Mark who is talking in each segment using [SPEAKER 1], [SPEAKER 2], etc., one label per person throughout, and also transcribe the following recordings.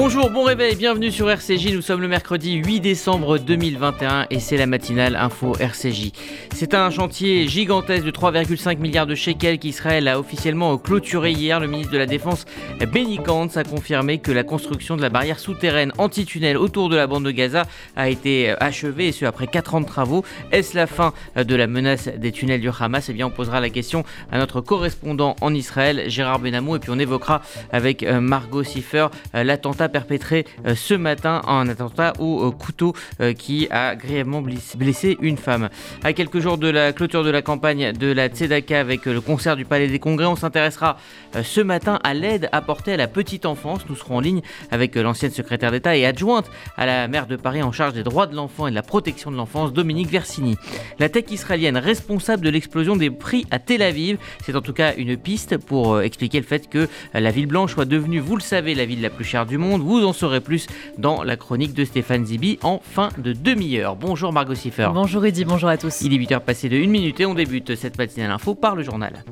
[SPEAKER 1] Bonjour, bon réveil, bienvenue sur RCJ. Nous sommes le mercredi 8 décembre 2021 et c'est la matinale info RCJ. C'est un chantier gigantesque de 3,5 milliards de shekels qu'Israël a officiellement clôturé hier. Le ministre de la Défense Benny Gantz a confirmé que la construction de la barrière souterraine anti-tunnel autour de la bande de Gaza a été achevée et ce après 4 ans de travaux. Est-ce la fin de la menace des tunnels du Hamas? Eh bien, on posera la question à notre correspondant en Israël, Gérard Benamou, et puis on évoquera avec euh, Margot Siffer euh, perpétré euh, ce matin, un attentat au euh, couteau euh, qui a grièvement blessé une femme. À quelques jours de la clôture de la campagne de la Tzedaka avec le concert du Palais des Congrès, on s'intéressera ce matin à l'aide apportée à la petite enfance. Nous serons en ligne avec l'ancienne secrétaire d'État et adjointe à la maire de Paris en charge des droits de l'enfant et de la protection de l'enfance, Dominique Versini. La tech israélienne responsable de l'explosion des prix à Tel Aviv, c'est en tout cas une piste pour expliquer le fait que la ville blanche soit devenue, vous le savez, la ville la plus chère du monde vous en saurez plus dans la chronique de Stéphane Zibi en fin de demi-heure. Bonjour Margot Siffer.
[SPEAKER 2] Bonjour Eddy, bonjour à tous.
[SPEAKER 1] Il est 8h passé de 1 minute et on débute cette matinale info par le journal.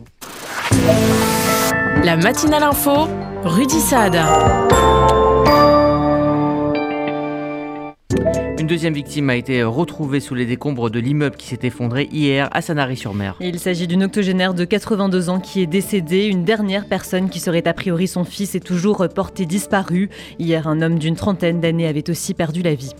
[SPEAKER 3] La matinale info, Rudy Saad.
[SPEAKER 1] Une deuxième victime a été retrouvée sous les décombres de l'immeuble qui s'est effondré hier à Sanary-sur-Mer.
[SPEAKER 2] Il s'agit d'une octogénaire de 82 ans qui est décédée. Une dernière personne qui serait a priori son fils est toujours portée disparue. Hier, un homme d'une trentaine d'années avait aussi perdu la vie.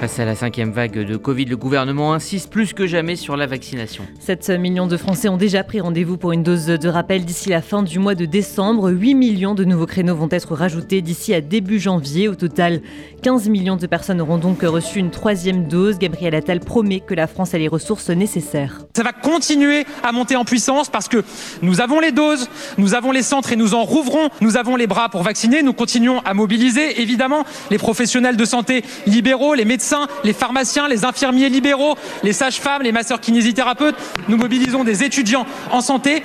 [SPEAKER 1] Face à la cinquième vague de Covid, le gouvernement insiste plus que jamais sur la vaccination.
[SPEAKER 2] 7 millions de Français ont déjà pris rendez-vous pour une dose de rappel d'ici la fin du mois de décembre. 8 millions de nouveaux créneaux vont être rajoutés d'ici à début janvier. Au total, 15 millions de personnes auront donc reçu une troisième dose. Gabriel Attal promet que la France a les ressources nécessaires.
[SPEAKER 4] Ça va continuer à monter en puissance parce que nous avons les doses, nous avons les centres et nous en rouvrons. Nous avons les bras pour vacciner. Nous continuons à mobiliser évidemment les professionnels de santé libéraux, les médecins les pharmaciens, les infirmiers libéraux, les sages-femmes, les masseurs kinésithérapeutes. Nous mobilisons des étudiants en santé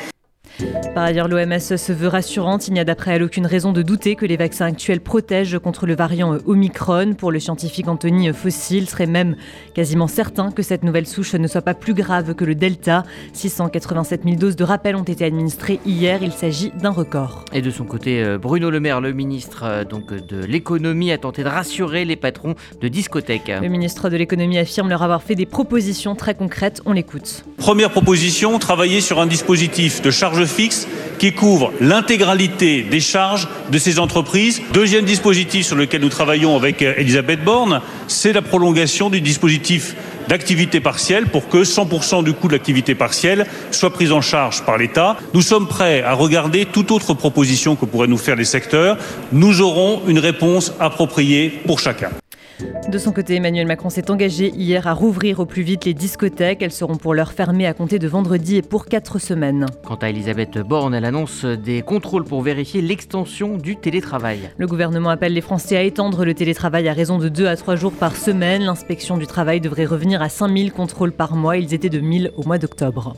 [SPEAKER 2] par ailleurs, l'OMS se veut rassurante. Il n'y a d'après elle aucune raison de douter que les vaccins actuels protègent contre le variant Omicron. Pour le scientifique Anthony Fossil, serait même quasiment certain que cette nouvelle souche ne soit pas plus grave que le Delta. 687 000 doses de rappel ont été administrées hier. Il s'agit d'un record.
[SPEAKER 1] Et de son côté, euh, Bruno Le Maire, le ministre euh, donc, de l'économie, a tenté de rassurer les patrons de discothèques.
[SPEAKER 2] Le ministre de l'économie affirme leur avoir fait des propositions très concrètes. On l'écoute.
[SPEAKER 5] Première proposition, travailler sur un dispositif de charge fixe qui couvre l'intégralité des charges de ces entreprises. Deuxième dispositif sur lequel nous travaillons avec euh, Elisabeth Borne, c'est la prolongation du dispositif d'activité partielle pour que 100% du coût de l'activité partielle soit pris en charge par l'État. Nous sommes prêts à regarder toute autre proposition que pourraient nous faire les secteurs. Nous aurons une réponse appropriée pour chacun.
[SPEAKER 2] De son côté, Emmanuel Macron s'est engagé hier à rouvrir au plus vite les discothèques. Elles seront pour l'heure fermées à compter de vendredi et pour quatre semaines.
[SPEAKER 1] Quant à Elisabeth Borne, elle annonce des contrôles pour vérifier l'extension du télétravail.
[SPEAKER 2] Le gouvernement appelle les Français à étendre le télétravail à raison de 2 à 3 jours par semaine. L'inspection du travail devrait revenir à 5000 contrôles par mois. Ils étaient de 1000 au mois d'octobre.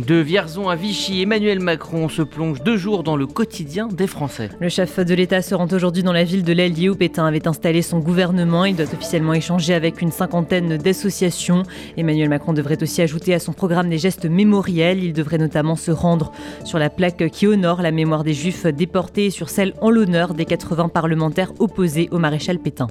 [SPEAKER 1] De Vierzon à Vichy, Emmanuel Macron se plonge deux jours dans le quotidien des Français.
[SPEAKER 2] Le chef de l'État se rend aujourd'hui dans la ville de l'Allier où Pétain avait installé son gouvernement. Il doit officiellement échanger avec une cinquantaine d'associations. Emmanuel Macron devrait aussi ajouter à son programme des gestes mémoriels. Il devrait notamment se rendre sur la plaque qui honore la mémoire des Juifs déportés et sur celle en l'honneur des 80 parlementaires opposés au maréchal Pétain.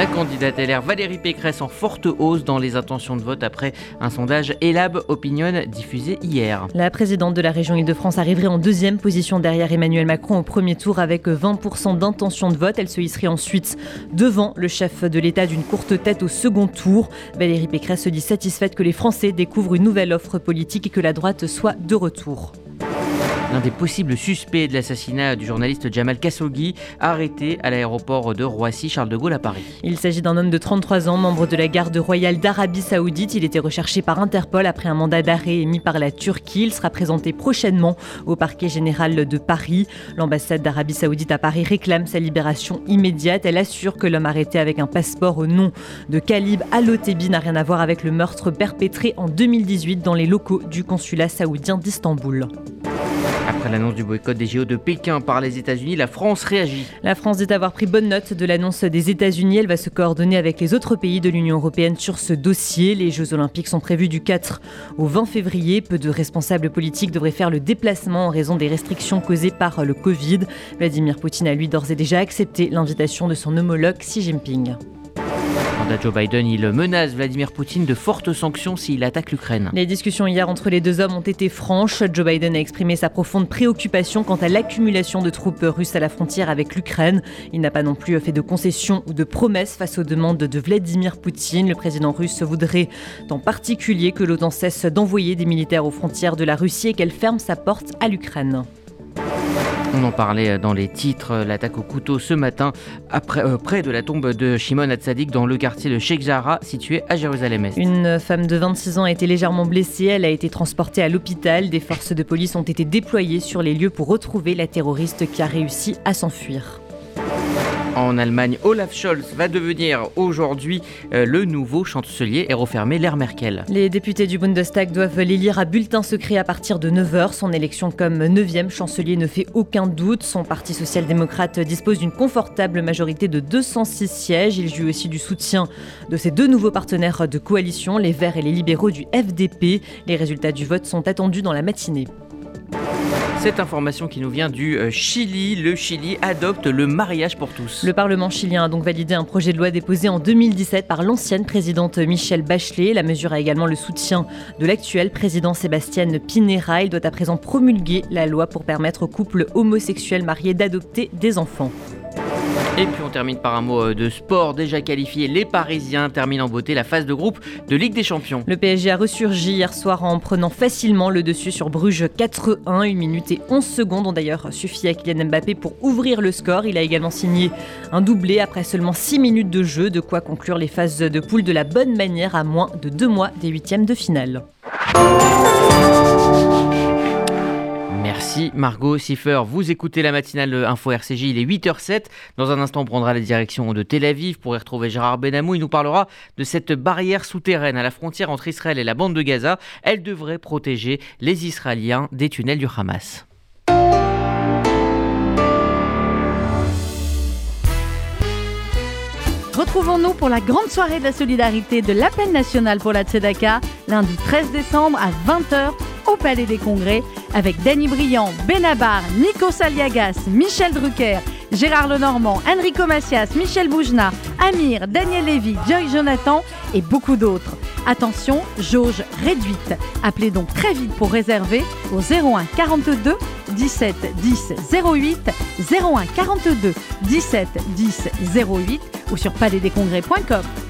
[SPEAKER 1] La candidate LR Valérie Pécresse en forte hausse dans les intentions de vote après un sondage Elab Opinion diffusé hier.
[SPEAKER 2] La présidente de la région Île-de-France arriverait en deuxième position derrière Emmanuel Macron au premier tour avec 20% d'intention de vote. Elle se hisserait ensuite devant le chef de l'État d'une courte tête au second tour. Valérie Pécresse se dit satisfaite que les Français découvrent une nouvelle offre politique et que la droite soit de retour
[SPEAKER 1] l'un des possibles suspects de l'assassinat du journaliste Jamal Khashoggi, arrêté à l'aéroport de Roissy-Charles de Gaulle à Paris.
[SPEAKER 2] Il s'agit d'un homme de 33 ans, membre de la garde royale d'Arabie Saoudite. Il était recherché par Interpol après un mandat d'arrêt émis par la Turquie. Il sera présenté prochainement au parquet général de Paris. L'ambassade d'Arabie Saoudite à Paris réclame sa libération immédiate. Elle assure que l'homme arrêté avec un passeport au nom de Khalib Al-Otebi n'a rien à voir avec le meurtre perpétré en 2018 dans les locaux du consulat saoudien d'Istanbul.
[SPEAKER 1] Après l'annonce du boycott des JO de Pékin par les États-Unis, la France réagit.
[SPEAKER 2] La France dit avoir pris bonne note de l'annonce des États-Unis. Elle va se coordonner avec les autres pays de l'Union européenne sur ce dossier. Les Jeux olympiques sont prévus du 4 au 20 février. Peu de responsables politiques devraient faire le déplacement en raison des restrictions causées par le Covid. Vladimir Poutine a lui d'ores et déjà accepté l'invitation de son homologue Xi Jinping.
[SPEAKER 1] Joe Biden, il menace Vladimir Poutine de fortes sanctions s'il attaque l'Ukraine.
[SPEAKER 2] Les discussions hier entre les deux hommes ont été franches. Joe Biden a exprimé sa profonde préoccupation quant à l'accumulation de troupes russes à la frontière avec l'Ukraine. Il n'a pas non plus fait de concessions ou de promesses face aux demandes de Vladimir Poutine. Le président russe voudrait en particulier que l'OTAN cesse d'envoyer des militaires aux frontières de la Russie et qu'elle ferme sa porte à l'Ukraine.
[SPEAKER 1] On en parlait dans les titres, l'attaque au couteau ce matin, euh, près de la tombe de Shimon Hatzadik dans le quartier de Sheikh Jarrah, situé à Jérusalem-Est.
[SPEAKER 2] Une femme de 26 ans a été légèrement blessée, elle a été transportée à l'hôpital. Des forces de police ont été déployées sur les lieux pour retrouver la terroriste qui a réussi à s'enfuir.
[SPEAKER 1] En Allemagne, Olaf Scholz va devenir aujourd'hui euh, le nouveau chancelier et refermer l'ère Merkel.
[SPEAKER 2] Les députés du Bundestag doivent l'élire à bulletin secret à partir de 9h. Son élection comme 9e chancelier ne fait aucun doute. Son parti social-démocrate dispose d'une confortable majorité de 206 sièges. Il joue aussi du soutien de ses deux nouveaux partenaires de coalition, les Verts et les libéraux du FDP. Les résultats du vote sont attendus dans la matinée.
[SPEAKER 1] Cette information qui nous vient du euh, Chili, le Chili adopte le mariage pour tous.
[SPEAKER 2] Le Parlement chilien a donc validé un projet de loi déposé en 2017 par l'ancienne présidente Michelle Bachelet. La mesure a également le soutien de l'actuel président Sébastien Pinera. Il doit à présent promulguer la loi pour permettre aux couples homosexuels mariés d'adopter des enfants.
[SPEAKER 1] Et puis on termine par un mot euh, de sport déjà qualifié. Les Parisiens terminent en beauté la phase de groupe de Ligue des Champions.
[SPEAKER 2] Le PSG a ressurgi hier soir en prenant facilement le dessus sur Bruges 4-1. 1 minute et 11 secondes ont d'ailleurs suffi à Kylian Mbappé pour ouvrir le score. Il a également signé un doublé après seulement 6 minutes de jeu, de quoi conclure les phases de poule de la bonne manière à moins de deux mois des huitièmes de finale.
[SPEAKER 1] Merci Margot Siffer. Vous écoutez la matinale Info RCJ, il est 8h07. Dans un instant, on prendra la direction de Tel Aviv pour y retrouver Gérard Benamou. Il nous parlera de cette barrière souterraine à la frontière entre Israël et la bande de Gaza. Elle devrait protéger les Israéliens des tunnels du Hamas.
[SPEAKER 6] Retrouvons-nous pour la grande soirée de la solidarité de l'appel national pour la Tzedaka, lundi 13 décembre à 20h au Palais des Congrès avec Danny Briand, Benabar, Nico Saliagas, Michel Drucker, Gérard Lenormand, Enrico Macias, Michel Boujna, Amir, Daniel Lévy, Joy Jonathan et beaucoup d'autres. Attention, jauge réduite. Appelez donc très vite pour réserver au 01 42 17 10 08 01 42 17 10 08 ou sur palaisdescongrès.com.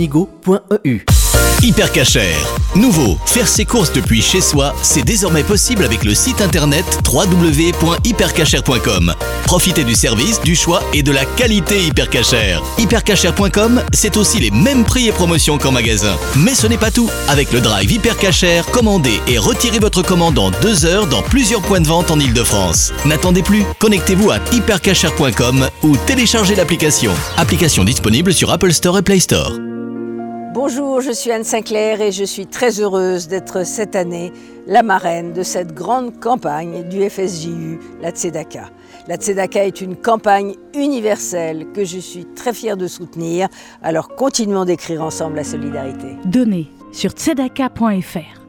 [SPEAKER 7] sonigo.eu.
[SPEAKER 8] Hypercacher. Nouveau, faire ses courses depuis chez soi, c'est désormais possible avec le site internet www.hypercacher.com. Profitez du service, du choix et de la qualité Hypercacher. Hypercacher.com, c'est aussi les mêmes prix et promotions qu'en magasin. Mais ce n'est pas tout. Avec le drive Hypercacher, commandez et retirez votre commande en deux heures dans plusieurs points de vente en Ile-de-France. N'attendez plus, connectez-vous à hypercacher.com ou téléchargez l'application. Application disponible sur Apple Store et Play Store.
[SPEAKER 9] Bonjour, je suis Anne Sinclair et je suis très heureuse d'être cette année la marraine de cette grande campagne du FSJU, la Tzedaka. La Tzedaka est une campagne universelle que je suis très fière de soutenir, alors continuons d'écrire ensemble la solidarité.
[SPEAKER 6] Donnez sur tzedaka.fr.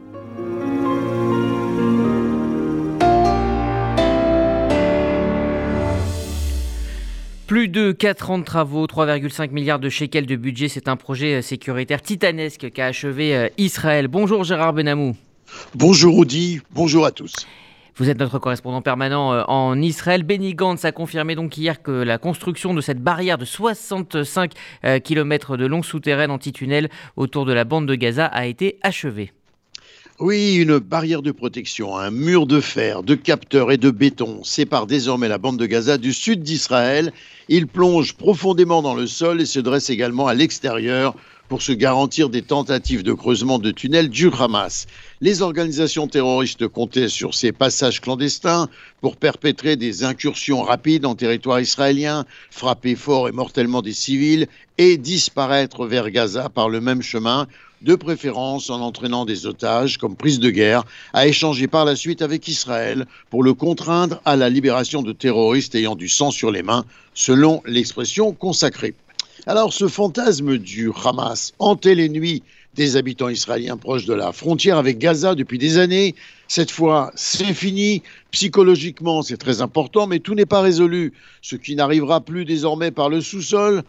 [SPEAKER 1] Plus de 4 ans de travaux, 3,5 milliards de shekels de budget, c'est un projet euh, sécuritaire titanesque qu'a achevé euh, Israël. Bonjour Gérard Benamou.
[SPEAKER 10] Bonjour Audi, bonjour à tous.
[SPEAKER 1] Vous êtes notre correspondant permanent euh, en Israël. Benny Gantz a confirmé donc hier que la construction de cette barrière de 65 km de long souterraine anti-tunnel autour de la bande de Gaza a été achevée.
[SPEAKER 10] Oui, une barrière de protection, un mur de fer, de capteurs et de béton sépare désormais la bande de Gaza du sud d'Israël. Il plonge profondément dans le sol et se dresse également à l'extérieur pour se garantir des tentatives de creusement de tunnels du Hamas. Les organisations terroristes comptaient sur ces passages clandestins pour perpétrer des incursions rapides en territoire israélien, frapper fort et mortellement des civils et disparaître vers Gaza par le même chemin de préférence en entraînant des otages comme prise de guerre, à échanger par la suite avec Israël pour le contraindre à la libération de terroristes ayant du sang sur les mains, selon l'expression consacrée. Alors ce fantasme du Hamas hantait les nuits des habitants israéliens proches de la frontière avec Gaza depuis des années. Cette fois, c'est fini. Psychologiquement, c'est très important, mais tout n'est pas résolu. Ce qui n'arrivera plus désormais par le sous-sol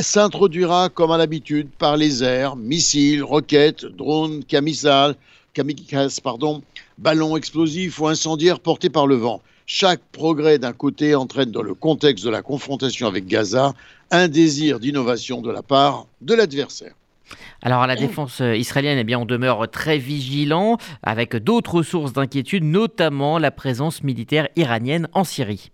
[SPEAKER 10] s'introduira comme à l'habitude par les airs, missiles, roquettes, drones, kamikazes, pardon, ballons explosifs ou incendiaires portés par le vent. Chaque progrès d'un côté entraîne dans le contexte de la confrontation avec Gaza un désir d'innovation de la part de l'adversaire.
[SPEAKER 1] Alors à la défense euh, israélienne, eh bien, on demeure très vigilant avec d'autres sources d'inquiétude, notamment la présence militaire iranienne en Syrie.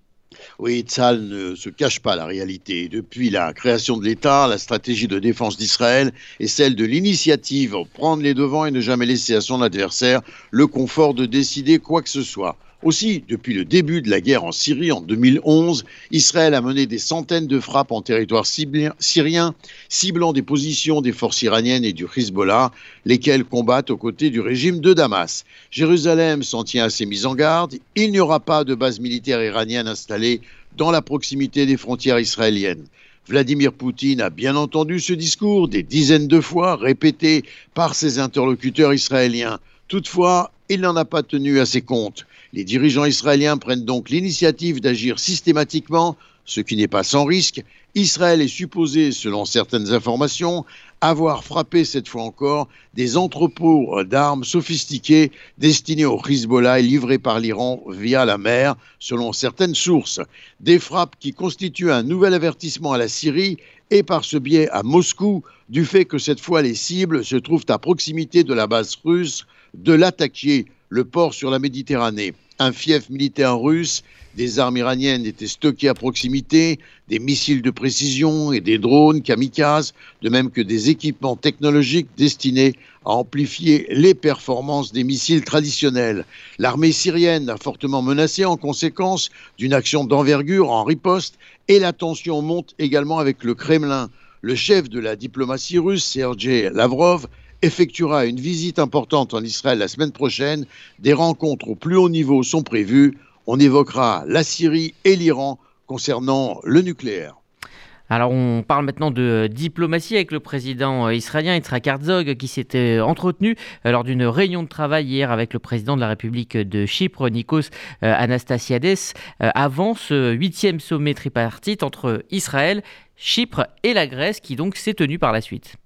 [SPEAKER 10] Oui, Tzal ne se cache pas la réalité. Depuis la création de l'État, la stratégie de défense d'Israël est celle de l'initiative, prendre les devants et ne jamais laisser à son adversaire le confort de décider quoi que ce soit. Aussi, depuis le début de la guerre en Syrie en 2011, Israël a mené des centaines de frappes en territoire syrien, ciblant des positions des forces iraniennes et du Hezbollah, lesquelles combattent aux côtés du régime de Damas. Jérusalem s'en tient à ses mises en garde. Il n'y aura pas de base militaire iranienne installée dans la proximité des frontières israéliennes. Vladimir Poutine a bien entendu ce discours des dizaines de fois répété par ses interlocuteurs israéliens. Toutefois, il n'en a pas tenu à ses comptes. Les dirigeants israéliens prennent donc l'initiative d'agir systématiquement, ce qui n'est pas sans risque. Israël est supposé, selon certaines informations, avoir frappé cette fois encore des entrepôts d'armes sophistiqués destinés au Hezbollah et livrés par l'Iran via la mer, selon certaines sources. Des frappes qui constituent un nouvel avertissement à la Syrie et par ce biais à Moscou du fait que cette fois les cibles se trouvent à proximité de la base russe de l'attaquer, le port sur la Méditerranée un fief militaire russe, des armes iraniennes étaient stockées à proximité, des missiles de précision et des drones kamikazes, de même que des équipements technologiques destinés à amplifier les performances des missiles traditionnels. L'armée syrienne a fortement menacé en conséquence d'une action d'envergure en riposte et la tension monte également avec le Kremlin. Le chef de la diplomatie russe, Sergei Lavrov, effectuera une visite importante en Israël la semaine prochaine. Des rencontres au plus haut niveau sont prévues. On évoquera la Syrie et l'Iran concernant le nucléaire.
[SPEAKER 1] Alors on parle maintenant de diplomatie avec le président israélien Yitzhak Herzog qui s'était entretenu euh, lors d'une réunion de travail hier avec le président de la République de Chypre, Nikos euh, Anastasiades, euh, avant ce huitième sommet tripartite entre Israël, Chypre et la Grèce qui donc s'est tenu par la suite.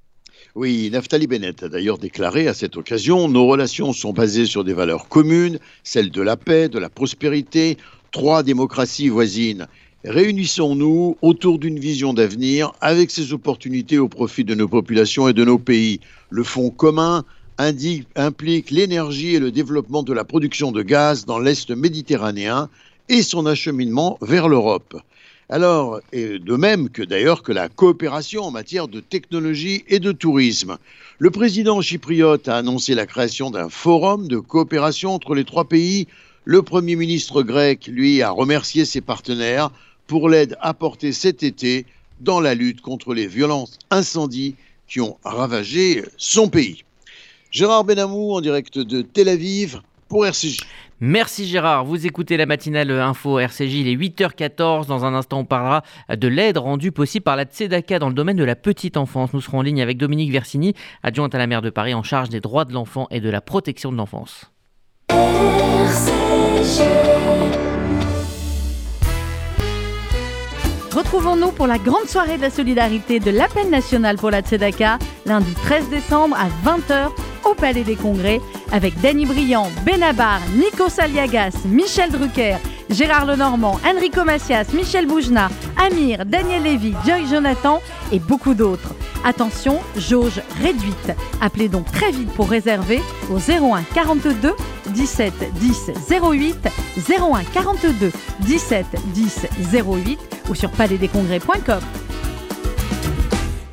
[SPEAKER 10] Oui, Naftali Bennett a d'ailleurs déclaré à cette occasion Nos relations sont basées sur des valeurs communes, celles de la paix, de la prospérité, trois démocraties voisines. Réunissons-nous autour d'une vision d'avenir avec ces opportunités au profit de nos populations et de nos pays. Le fonds commun implique l'énergie et le développement de la production de gaz dans l'Est méditerranéen et son acheminement vers l'Europe. Alors, et de même que d'ailleurs que la coopération en matière de technologie et de tourisme. Le président chypriote a annoncé la création d'un forum de coopération entre les trois pays. Le Premier ministre grec, lui, a remercié ses partenaires pour l'aide apportée cet été dans la lutte contre les violences incendies qui ont ravagé son pays. Gérard Benamou en direct de Tel Aviv pour RCJ.
[SPEAKER 1] Merci Gérard, vous écoutez la matinale info RCJ, il est 8h14, dans un instant on parlera de l'aide rendue possible par la Tzedaka dans le domaine de la petite enfance. Nous serons en ligne avec Dominique Versini, adjointe à la maire de Paris en charge des droits de l'enfant et de la protection de l'enfance.
[SPEAKER 6] Retrouvons-nous pour la grande soirée de la solidarité de l'appel national pour la Tzedaka, lundi 13 décembre à 20h au Palais des Congrès avec Danny Briand, Benabar, Nico Saliagas, Michel Drucker, Gérard Lenormand, Enrico Macias, Michel Boujna, Amir, Daniel Lévy, Joy Jonathan et beaucoup d'autres. Attention, jauge réduite. Appelez donc très vite pour réserver au 01 42 17 10 08 01 42 17 10 08 ou sur palaisdescongrès.com.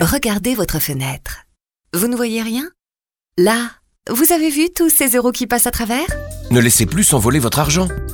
[SPEAKER 11] Regardez votre fenêtre. Vous ne voyez rien Là, vous avez vu tous ces euros qui passent à travers
[SPEAKER 12] Ne laissez plus s'envoler votre argent.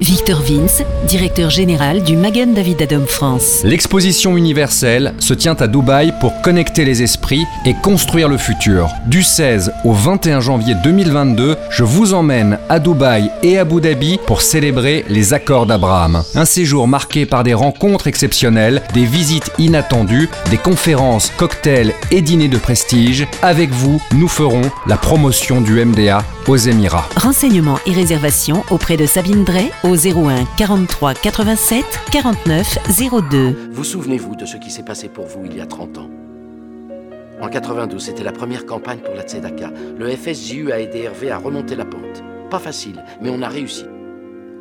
[SPEAKER 13] Victor Vince, directeur général du Magen David Adom France.
[SPEAKER 14] L'exposition universelle se tient à Dubaï pour connecter les esprits et construire le futur. Du 16 au 21 janvier 2022, je vous emmène à Dubaï et à Abu Dhabi pour célébrer les accords d'Abraham. Un séjour marqué par des rencontres exceptionnelles, des visites inattendues, des conférences, cocktails et dîners de prestige. Avec vous, nous ferons la promotion du MDA aux Émirats.
[SPEAKER 13] Renseignements et réservations auprès de Sabine Drey au 01 43 87 49 02.
[SPEAKER 15] Vous souvenez-vous de ce qui s'est passé pour vous il y a 30 ans? En 92, c'était la première campagne pour la Tzedaka. Le FSJU a aidé Hervé à remonter la pente. Pas facile, mais on a réussi.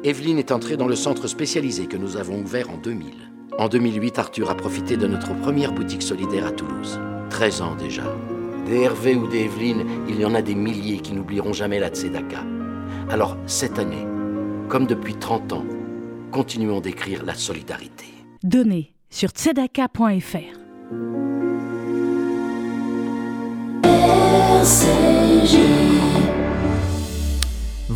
[SPEAKER 15] Evelyne est entrée dans le centre spécialisé que nous avons ouvert en 2000. En 2008, Arthur a profité de notre première boutique solidaire à Toulouse. 13 ans déjà. Des Hervé ou des Evelyne, il y en a des milliers qui n'oublieront jamais la Tzedaka. Alors, cette année, comme depuis 30 ans, continuons d'écrire la solidarité.
[SPEAKER 6] Donnez sur tzedaka.fr.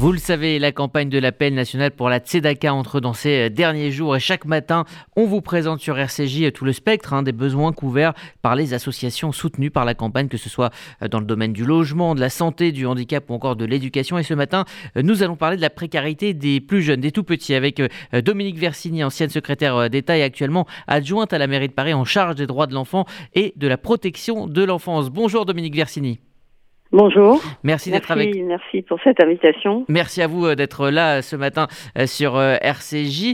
[SPEAKER 1] Vous le savez, la campagne de l'appel national pour la Tzedaka entre dans ses derniers jours et chaque matin, on vous présente sur RCJ tout le spectre hein, des besoins couverts par les associations soutenues par la campagne, que ce soit dans le domaine du logement, de la santé, du handicap ou encore de l'éducation. Et ce matin, nous allons parler de la précarité des plus jeunes, des tout petits, avec Dominique Versini, ancienne secrétaire d'État et actuellement adjointe à la mairie de Paris en charge des droits de l'enfant et de la protection de l'enfance. Bonjour Dominique Versini.
[SPEAKER 16] Bonjour.
[SPEAKER 1] Merci d'être avec.
[SPEAKER 16] Merci pour cette invitation.
[SPEAKER 1] Merci à vous d'être là ce matin sur RCJ.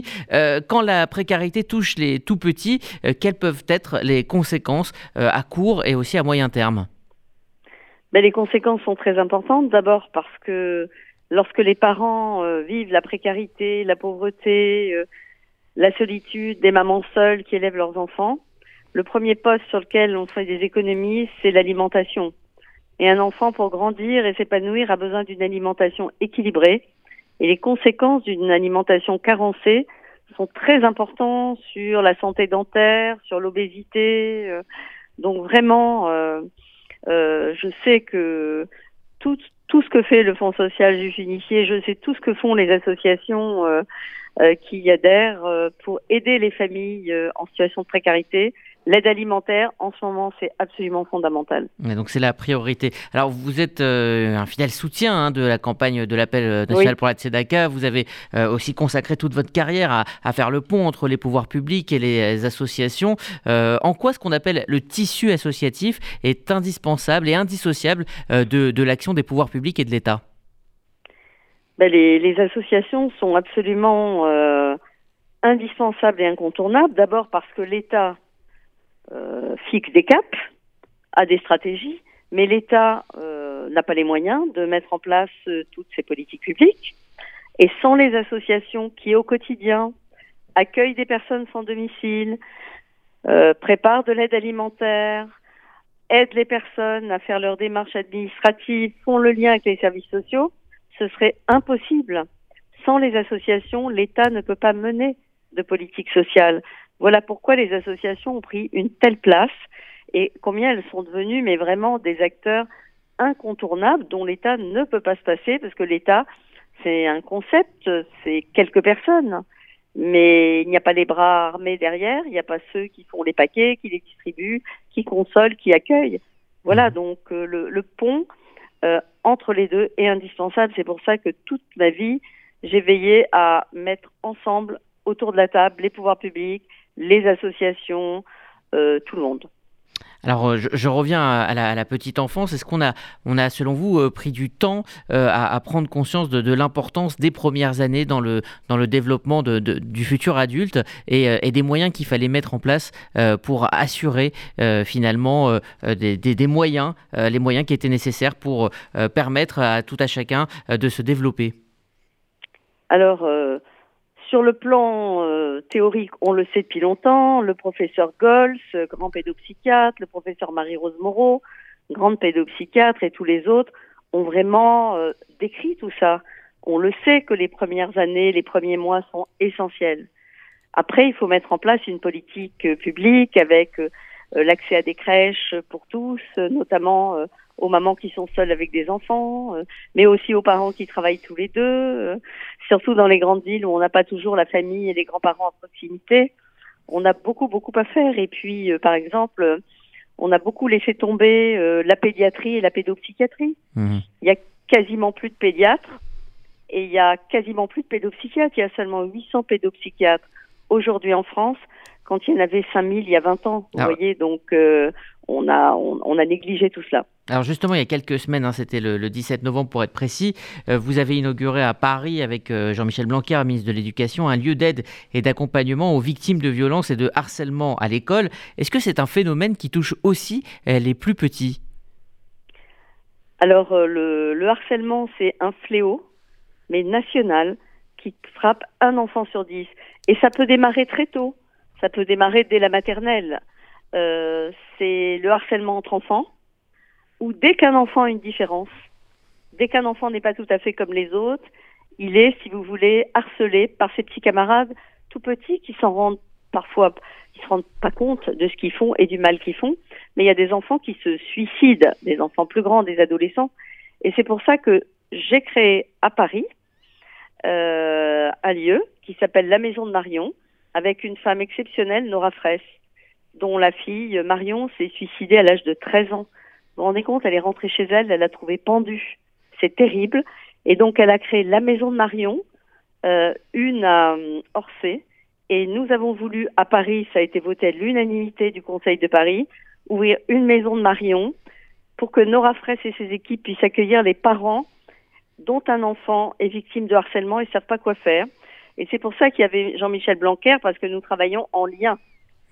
[SPEAKER 1] Quand la précarité touche les tout petits, quelles peuvent être les conséquences à court et aussi à moyen terme?
[SPEAKER 16] Ben, Les conséquences sont très importantes. D'abord parce que lorsque les parents vivent la précarité, la pauvreté, la solitude, des mamans seules qui élèvent leurs enfants, le premier poste sur lequel on fait des économies, c'est l'alimentation. Et un enfant, pour grandir et s'épanouir, a besoin d'une alimentation équilibrée. Et les conséquences d'une alimentation carencée sont très importantes sur la santé dentaire, sur l'obésité. Donc vraiment, euh, euh, je sais que tout, tout ce que fait le Fonds social juif unifié, je sais tout ce que font les associations euh, qui y adhèrent pour aider les familles en situation de précarité. L'aide alimentaire, en ce moment, c'est absolument fondamental.
[SPEAKER 1] Et donc c'est la priorité. Alors vous êtes euh, un fidèle soutien hein, de la campagne de l'appel national oui. pour la Tzedaka. Vous avez euh, aussi consacré toute votre carrière à, à, faire le pont entre les pouvoirs publics et les associations. Euh, en quoi ce qu'on appelle le tissu associatif est indispensable et indissociable de, de l'action des pouvoirs publics et de l'État?
[SPEAKER 16] Ben les, les, associations sont absolument indispensables et incontournables. D'abord parce que l'État euh, fixe des caps, a des stratégies, mais l'État euh, n'a pas les moyens de mettre en place euh, toutes ces politiques publiques. Et sans les associations qui, au quotidien, accueillent des personnes sans domicile, euh, préparent de l'aide alimentaire, aident les personnes à faire leurs démarches administratives, font le lien avec les services sociaux, ce serait impossible. Sans les associations, l'État ne peut pas mener de politique sociale. Voilà pourquoi les associations ont pris une telle place et combien elles sont devenues, mais vraiment des acteurs incontournables dont l'État ne peut pas se passer parce que l'État, c'est un concept, c'est quelques personnes. Mais il n'y a pas les bras armés derrière, il n'y a pas ceux qui font les paquets, qui les distribuent, qui consolent, qui accueillent. Voilà, mmh. donc euh, le, pont euh, entre les deux est indispensable. C'est pour ça que toute ma vie, j'ai veillé à mettre ensemble autour de la table les pouvoirs publics, les associations, euh, tout le monde.
[SPEAKER 1] Alors, euh, je, reviens à la, petite enfance. Est-ce qu'on a, on a, selon vous, euh, pris du temps à, prendre conscience de, l'importance des premières années dans le, dans le développement de, du futur adulte et, des moyens qu'il fallait mettre en place pour assurer finalement des, des, moyens, les moyens qui étaient nécessaires pour permettre à tout à chacun de se développer?
[SPEAKER 16] Alors, sur le plan euh, théorique, on le sait depuis longtemps, le professeur Gols, grand pédopsychiatre, le professeur Marie-Rose Moreau, grande pédopsychiatre et tous les autres ont vraiment euh, décrit tout ça. On le sait que les premières années, les premiers mois sont essentiels. Après, il faut mettre en place une politique euh, publique avec l'accès à des crèches pour tous, notamment aux mamans qui sont seules avec des enfants, euh, mais aussi aux parents qui travaillent tous les deux, euh, surtout dans les grandes villes où on n'a pas toujours la famille et les grands-parents à proximité. On a beaucoup, beaucoup à faire. Et puis, euh, par exemple, on a beaucoup laissé tomber la pédiatrie et la pédopsychiatrie. Mmh. Il y a quasiment plus de pédiatres et il y a quasiment plus de pédopsychiatres. Il y a seulement 800 pédopsychiatres aujourd'hui en France quand il y en avait 5000 il y a 20 ans. Vous ah voyez, donc on, a, on a négligé tout cela.
[SPEAKER 1] Alors justement, il y a quelques semaines, hein, c'était le, 17 novembre pour être précis, euh, vous avez inauguré à Paris avec euh, Jean-Michel Blanquer, ministre de l'Éducation, un lieu d'aide et d'accompagnement aux victimes de violences et de harcèlement à l'école. Est-ce que c'est un phénomène qui touche aussi euh, les plus petits?
[SPEAKER 16] Alors le, le harcèlement, c'est un fléau, mais national, qui frappe un enfant sur dix. Et ça peut démarrer très tôt, ça peut démarrer dès la maternelle. c'est le harcèlement entre enfants où dès qu'un enfant a une différence, dès qu'un enfant n'est pas tout à fait comme les autres, il est, si vous voulez, harcelé par ses petits camarades tout petits qui s'en rendent parfois, qui se rendent pas compte de ce qu'ils font et du mal qu'ils font. Mais il y a des enfants qui se suicident, des enfants plus grands, des adolescents. Et c'est pour ça que j'ai créé à Paris euh, un lieu qui s'appelle la Maison de Marion, avec une femme exceptionnelle, Nora Fraisse, dont la fille Marion s'est suicidée à l'âge de 13 ans. Vous vous rendez compte, elle est rentrée chez elle, elle l'a trouvée pendue. C'est terrible. Et donc, elle a créé la maison de Marion, euh, une à euh, Orsay. Et nous avons voulu, à Paris, ça a été voté à l'unanimité du Conseil de Paris, ouvrir une maison de Marion pour que Nora Fraisse et ses équipes puissent accueillir les parents dont un enfant est victime de harcèlement et ne savent pas quoi faire. Et c'est pour ça qu'il y avait Jean-Michel Blanquer, parce que nous travaillons en lien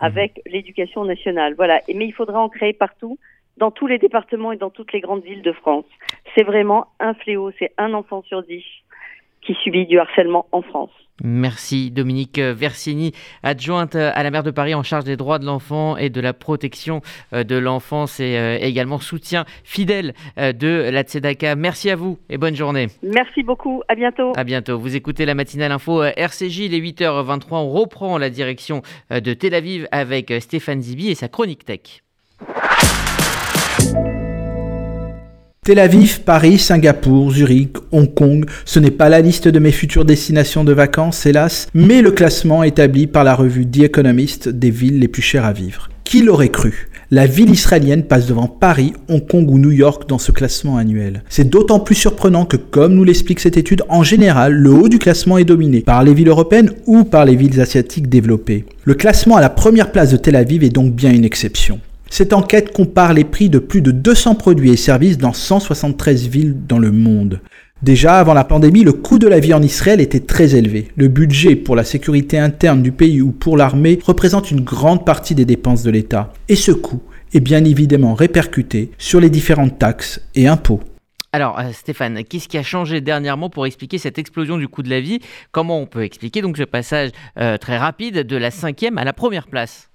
[SPEAKER 16] avec l'éducation nationale. Voilà. mais il faudra en créer partout dans tous les départements et dans toutes les grandes villes de France. C'est vraiment un fléau, c'est un enfant sur dix qui subit du harcèlement en France.
[SPEAKER 1] Merci Dominique Versini, adjointe à la maire de Paris en charge des droits de l'enfant et de la protection euh, de l'enfance et euh, également soutien fidèle euh, de la Tzedaka. Merci à vous et bonne journée.
[SPEAKER 16] Merci beaucoup, à bientôt.
[SPEAKER 1] À bientôt. Vous écoutez la matinale info RCJ, les 8h23. On reprend la direction de Tel Aviv avec Stéphane Zibi et sa chronique tech.
[SPEAKER 17] Tel Aviv, Paris, Singapour, Zurich, Hong Kong, ce n'est pas la liste de mes futures destinations de vacances, hélas, mais le classement établi par la revue The Economist des villes les plus chères à vivre. Qui l'aurait cru? La ville israélienne passe devant Paris, Hong Kong ou New York dans ce classement annuel. C'est d'autant plus surprenant que, comme nous l'explique cette étude, en général, le haut du classement est dominé par les villes européennes ou par les villes asiatiques développées. Le classement à la première place de Tel Aviv est donc bien une exception. Cette enquête compare les prix de plus de 200 produits et services dans 173 villes dans le monde. Déjà avant la pandémie, le coût de la vie en Israël était très élevé. Le budget pour la sécurité interne du pays ou pour l'armée représente une grande partie des dépenses de l'État. Et ce coût est bien évidemment répercuté sur les différentes taxes et impôts.
[SPEAKER 1] Alors euh, Stéphane, qu'est-ce qui a changé dernièrement pour expliquer cette explosion du coût de la vie? Comment on peut expliquer donc ce passage euh, très rapide de la cinquième à la première place?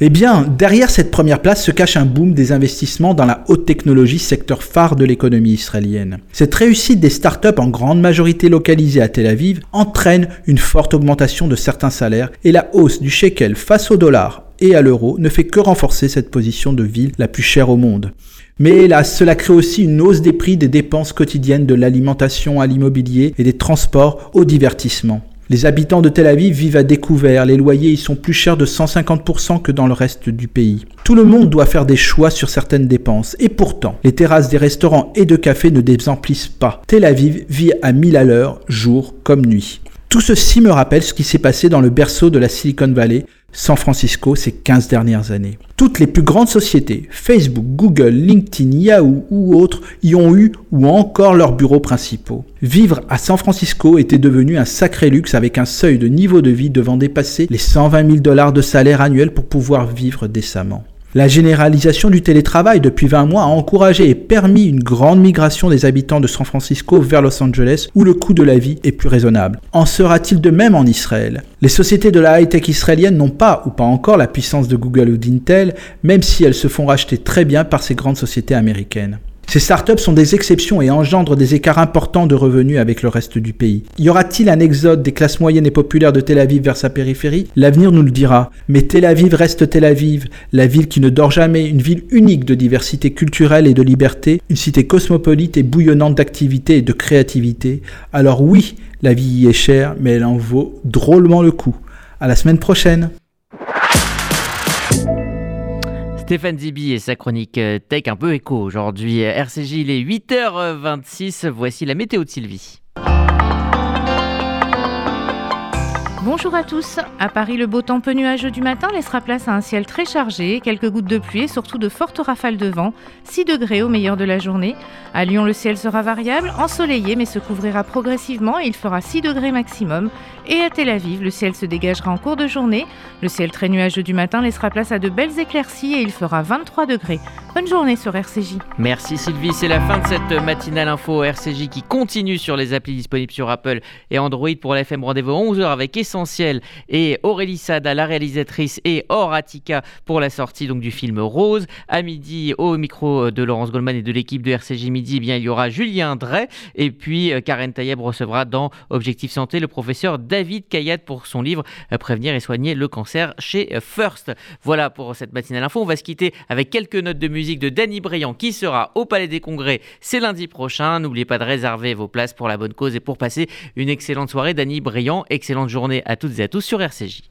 [SPEAKER 17] Eh bien, derrière cette première place se cache un boom des investissements dans la haute technologie, secteur phare de l'économie israélienne. Cette réussite des startups en grande majorité localisées à Tel Aviv entraîne une forte augmentation de certains salaires et la hausse du shekel face au dollar et à l'euro ne fait que renforcer cette position de ville la plus chère au monde. Mais hélas, cela crée aussi une hausse des prix des dépenses quotidiennes de l'alimentation à l'immobilier et des transports au divertissement. Les habitants de Tel Aviv vivent à découvert, les loyers y sont plus chers de 150% que dans le reste du pays. Tout le monde doit faire des choix sur certaines dépenses, et pourtant, les terrasses des restaurants et de cafés ne désemplissent pas. Tel Aviv vit à 1000 à l'heure, jour comme nuit. Tout ceci me rappelle ce qui s'est passé dans le berceau de la Silicon Valley, San Francisco, ces 15 dernières années. Toutes les plus grandes sociétés, Facebook, Google, LinkedIn, Yahoo ou autres, y ont eu ou encore leurs bureaux principaux. Vivre à San Francisco était devenu un sacré luxe avec un seuil de niveau de vie devant dépasser les 120 000 dollars de salaire annuel pour pouvoir vivre décemment. La généralisation du télétravail depuis 20 mois a encouragé et permis une grande migration des habitants de San Francisco vers Los Angeles où le coût de la vie est plus raisonnable. En sera-t-il de même en Israël? Les sociétés de la high-tech israélienne n'ont pas ou pas encore la puissance de Google ou d'Intel, même si elles se font racheter très bien par ces grandes sociétés américaines. Ces startups sont des exceptions et engendrent des écarts importants de revenus avec le reste du pays. Y aura-t-il un exode des classes moyennes et populaires de Tel Aviv vers sa périphérie? L'avenir nous le dira. Mais Tel Aviv reste Tel Aviv, la ville qui ne dort jamais, une ville unique de diversité culturelle et de liberté, une cité cosmopolite et bouillonnante d'activité et de créativité. Alors oui, la vie y est chère, mais elle en vaut drôlement le coup. À la semaine prochaine
[SPEAKER 1] Stéphane Zibi et sa chronique euh, tech un peu écho aujourd'hui. RCJ, il est 8h26. Voici la météo de Sylvie.
[SPEAKER 18] Bonjour à tous. À Paris, le beau temps peu nuageux du matin laissera place à un ciel très chargé, quelques gouttes de pluie et surtout de fortes rafales de vent, 6 degrés au meilleur de la journée. À Lyon, le ciel sera variable, ensoleillé mais se couvrira progressivement et il fera 6 degrés maximum. Et à Tel Aviv, le ciel se dégagera en cours de journée. Le ciel très nuageux du matin laissera place à de belles éclaircies et il fera 23 degrés. Bonne journée sur RCJ.
[SPEAKER 1] Merci Sylvie, c'est la fin de cette matinale info RCJ qui continue sur les applis disponibles sur Apple et Android pour l'FM Rendez-vous 11h avec Essentiel et Aurélie Sada, la réalisatrice, et Horatica pour la sortie donc du film Rose. À midi, au micro de Laurence Goldman et de l'équipe de RCJ Midi, eh bien, il y aura Julien Drey et puis euh, Karen Tayeb recevra dans Objectif Santé le professeur David Kayat pour son livre euh, Prévenir et soigner le cancer chez euh, First. Voilà pour cette matinale info. On va se quitter avec quelques notes de musique de Danny Briand qui sera au Palais des Congrès. C'est lundi prochain. N'oubliez pas de réserver vos places pour la bonne cause et pour passer une excellente soirée. Danny Briand, excellente journée à toutes et à tous sur RCJ.